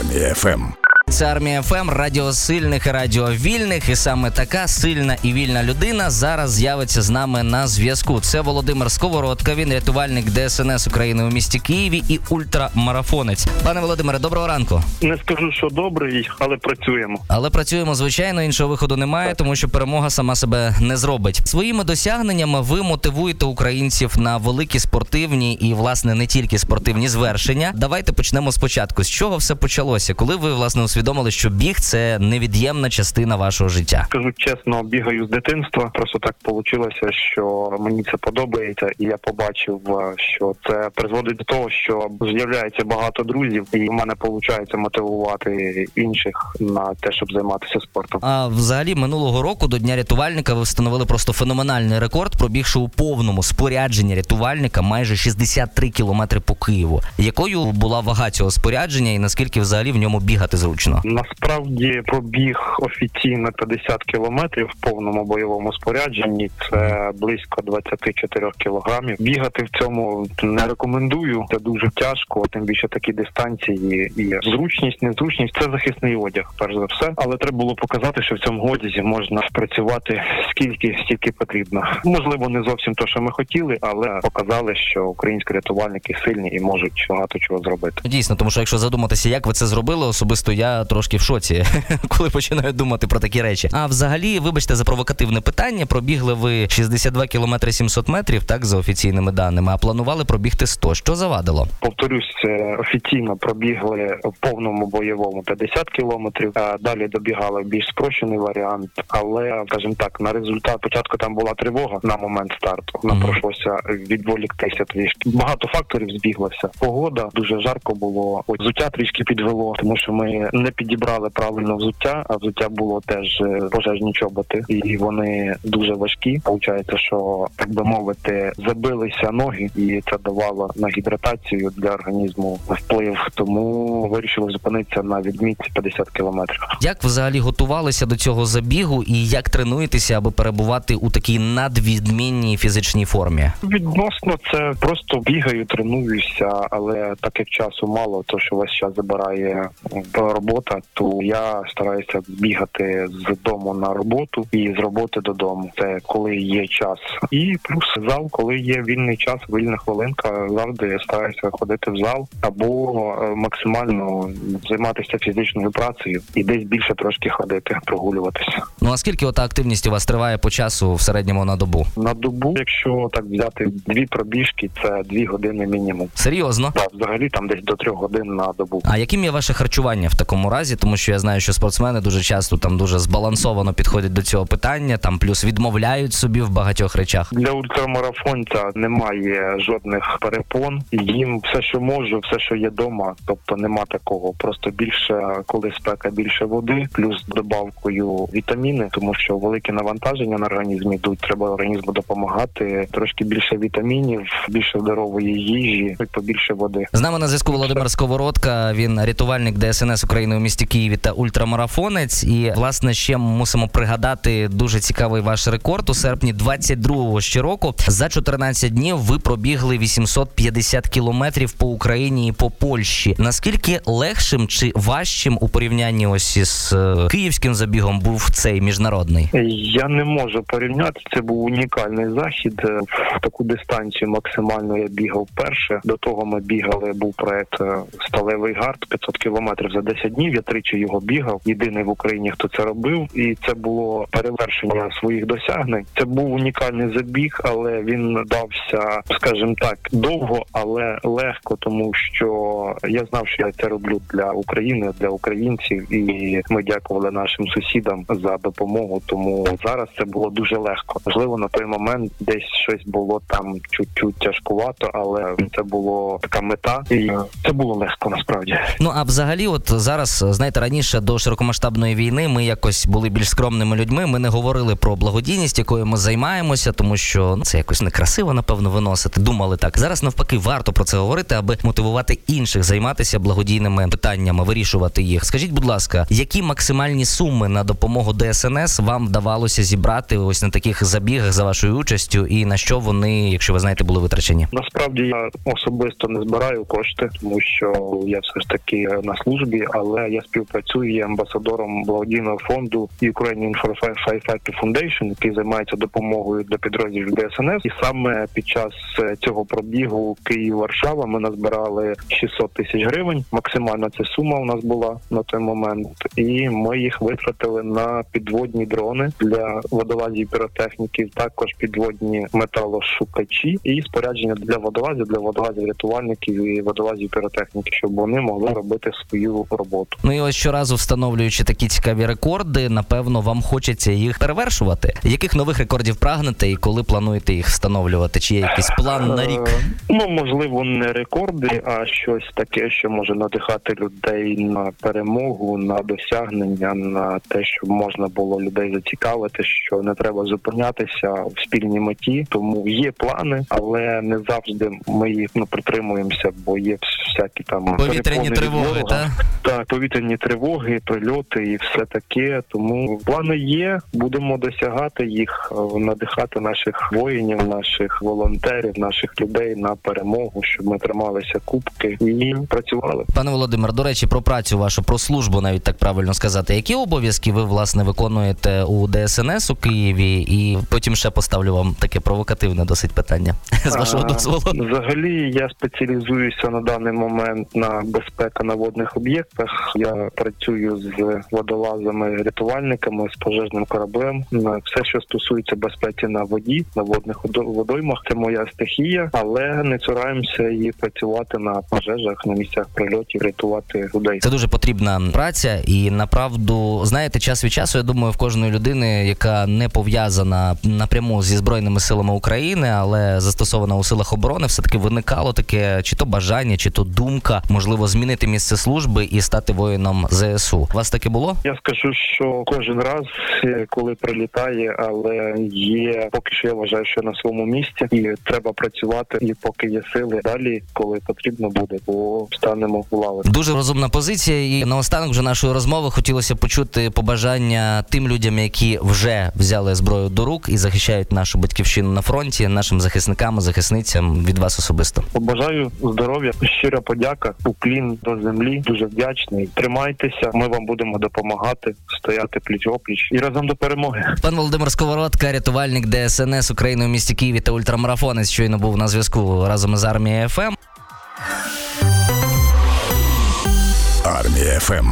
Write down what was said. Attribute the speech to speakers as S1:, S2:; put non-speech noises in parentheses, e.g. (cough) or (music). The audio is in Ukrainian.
S1: Армія FM.
S2: Це армія FM, радіо сильних і радіо вільних. І саме така сильна і вільна людина зараз з'явиться з нами на зв'язку. Це Володимир Сковородка. Він рятувальник ДСНС України у місті Києві і ультрамарафонець. Пане Володимире, доброго ранку.
S3: Не скажу, що добрий, але працюємо.
S2: Але працюємо звичайно. Іншого виходу немає, тому що перемога сама себе не зробить. Своїми досягненнями ви мотивуєте українців на великі спортивні і, власне, не тільки спортивні звершення. Давайте почнемо спочатку. З чого все почалося? Коли ви власне усвідомили, що біг це невід'ємна частина вашого життя?
S3: Скажу чесно, бігаю з дитинства. Просто так вийшло, що мені це подобається, і я побачив, е, що це призводить до того, що з'являється багато друзів, і в мене виходить мотивувати інших на те, щоб займатися спортом.
S2: А взагалі минулого року до дня рятувальника ви встановили просто феноменальний рекорд, пробігши у повному спорядженні рятувальника майже 63 кілометри по Києву. Якою була вага цього спорядження, і наскільки взагалі в ньому бігати зручно?
S3: Насправді пробіг офіційно 50 кілометрів в повному бойовому спорядженні. Це близько 24 кілограмів. Бігати в цьому не рекомендую. Це дуже тяжко, тим більше такі дистанції. І зручність, незручність це захисний одяг, перш за все. Але треба було показати, що в цьому одязі можна працювати скільки стільки потрібно. Можливо, не зовсім то, що ми хотіли, але показали, що українські рятувальники сильні і можуть багато чого зробити.
S2: Дійсно, тому що якщо задуматися, як ви це зробили, особисто я трошки в шоці, (laughs) коли починаю думати про такі речі. А взагалі, вибачте за провокативне питання. Пробігли ви 62 кілометри 700 метрів, так за офіційними даними, а планували пробігти 100. Що завадило?
S3: Повторюсь, це офіційно пробігли в повному бойовому 50 кілометрів. а Далі добігали більш спрощений варіант. Але скажімо так, на результат спочатку там була тривога на момент старту. Нам
S2: Мгм.
S3: пройшлося відволіктися трішки. Багато факторів збіглося. Погода дуже жарко було. Ось взуття трішки підвело, тому що ми не підібрали правильно взуття, а взуття було теж е, пожежні чоботи, і вони дуже важкі. Получається, що так би мовити, забилися ноги, і це давало на гідратацію для організму вплив. Тому вирішили зупинитися на відмітці 50 кілометрів.
S2: Як взагалі готувалися до цього забігу, і як тренуєтеся, аби перебувати у такій надвідмінній фізичній формі?
S3: Відносно це просто бігаю, тренуюся, але так як часу мало, то що весь час забирає м, робота, то я стараюся бігати з дому на роботу і з роботи додому. Це коли є час. І плюс зал, коли є вільний час, вільна хвилинка, завжди я стараюся ходити в зал або е, максимально займатися фізичною працею і десь більше трошки ходити, прогулюватися.
S2: Ну а скільки ота активність у вас триває по часу в середньому на добу?
S3: На добу, якщо так взяти дві пробіжки, це дві години мінімум.
S2: Серйозно?
S3: Так, взагалі там десь до трьох годин на добу.
S2: А яким є ваше харчування в такому разі? Тому що я знаю, що спортсмени дуже часто там дуже збалансовано підходять до цього питання, там плюс відмовляють собі в багатьох речах.
S3: Для ультрамарафонця немає жодних перепон. Їм все, що можу, все, що є вдома, тобто нема такого. Просто більше, коли спека, більше води, плюс добавкою вітаміни, тому що велике навантаження на організм йдуть. Треба організму допомагати. Трошки більше вітамінів, більше здорової їжі, побільше води.
S2: З нами на зв'язку Володимир Сковородка. Він рятувальник ДСНС України у місті Києві та ультрамарафонець. І власне ще мусимо пригадати дуже цікавий ваш рекорд у серпні 22-го ще року. За 14 днів ви пробігли 850 кілометрів по Україні і по Польщі. Наскільки легшим чи важчим у порівнянні ось із е, київським забігом був цей міжнародний?
S3: Я не можу порівняти. Це був унікальний захід. Е, В таку дистанцію максимально я бігав перше. До того ми бігали. Був проект е, Сталевий гард 500 кілометрів за 10 днів. Я тричі його бігав. Єдиний в Україні, хто це робив, і це було перевершення своїх досягнень. Це був унікальний забіг, але він дався, скажімо так, довго, але легко, тому що я знав, що я це роблю для України, для українців, і ми дякували нашим сусідам за допомогу. Тому зараз це було дуже легко. Можливо, на той момент десь щось було там чуть-чуть тяжкувато, але це було така мета, і це було легко насправді.
S2: Ну а взагалі, от зараз вас. Знаєте, раніше до широкомасштабної війни ми якось були більш скромними людьми. Ми не говорили про благодійність, якою ми займаємося, тому що ну, це якось некрасиво, напевно, виносити. Думали так. Зараз навпаки, варто про це говорити, аби мотивувати інших займатися благодійними питаннями, вирішувати їх. Скажіть, будь ласка, які максимальні суми на допомогу ДСНС вам вдавалося зібрати ось на таких забігах за вашою участю, і на що вони, якщо ви знаєте, були витрачені?
S3: Насправді я особисто не збираю кошти, тому що я все ж таки на службі, але я співпрацюю є амбасадором благодійного фонду Ukrainian Firefighter Foundation, який займається допомогою для підрозділів ДСНС. І саме під час е, цього пробігу Київ-Варшава ми назбирали 600 тисяч гривень. Максимальна ця сума у нас була на той момент, і ми їх витратили на підводні дрони для водолазів піротехніків, також підводні металошукачі і спорядження для водолазів, для водолазів рятувальників і водолазів піротехніків, щоб вони могли робити свою роботу.
S2: Ну і ось щоразу встановлюючи такі цікаві рекорди, напевно, вам хочеться їх перевершувати. Яких нових рекордів прагнете і коли плануєте їх встановлювати? Чи є якийсь план на рік?
S3: Е, Ну можливо, не рекорди, а щось таке, що може надихати людей на перемогу, на досягнення, на те, щоб можна було людей зацікавити, що не треба зупинятися в спільній меті. Тому є плани, але не завжди ми їх ну притримуємося, бо є всякі там
S2: Повітряні тривоги,
S3: ворога.
S2: так?
S3: Повітряні тривоги, прильоти і все таке. Тому плани є. Будемо досягати їх, е, надихати наших воїнів, наших волонтерів, наших людей на перемогу, щоб ми трималися кубки і працювали.
S2: Пане Володимир, до речі, про працю вашу, про службу, навіть так правильно сказати. Які обов'язки ви власне виконуєте у ДСНС у Києві? І потім ще поставлю вам таке провокативне досить питання (laughs) з вашого дозволу.
S3: Взагалі я спеціалізуюся на даний момент на безпека на водних об'єктах. Я працюю з водолазами, рятувальниками, з пожежним кораблем. Все, що стосується безпеки на воді, на водних водоймах, це моя стихія, але не цураємося і працювати на пожежах, на місцях прильотів, рятувати людей.
S2: Це дуже потрібна праця, і направду знаєте, час від часу я думаю, в кожної людини, яка не пов'язана напряму зі збройними силами України, але застосована у силах оборони, все таки виникало таке чи то бажання, чи то думка, можливо, змінити місце служби і стати воїном ЗСУ. У вас таке було?
S3: Я скажу, що кожен раз, е, коли прилітає, але є поки що я вважаю, що на своєму місці, і треба працювати, і поки є сили далі, коли потрібно буде, бо станемо в лави.
S2: Дуже розумна позиція. І наостанок вже нашої розмови хотілося почути побажання тим людям, які вже взяли зброю до рук і захищають нашу батьківщину на фронті, нашим захисникам, захисницям від вас особисто.
S3: Побажаю здоров'я, щира подяка, уклін до землі. Дуже вдячний. Тримайтеся. Ми вам будемо допомагати стояти пліч опліч і разом до перемоги.
S2: Пан Володимир Сковородка, рятувальник ДСНС України у місті Києві та ультрамарафонець, щойно був на зв'язку разом із армією FM.
S1: Армія FM.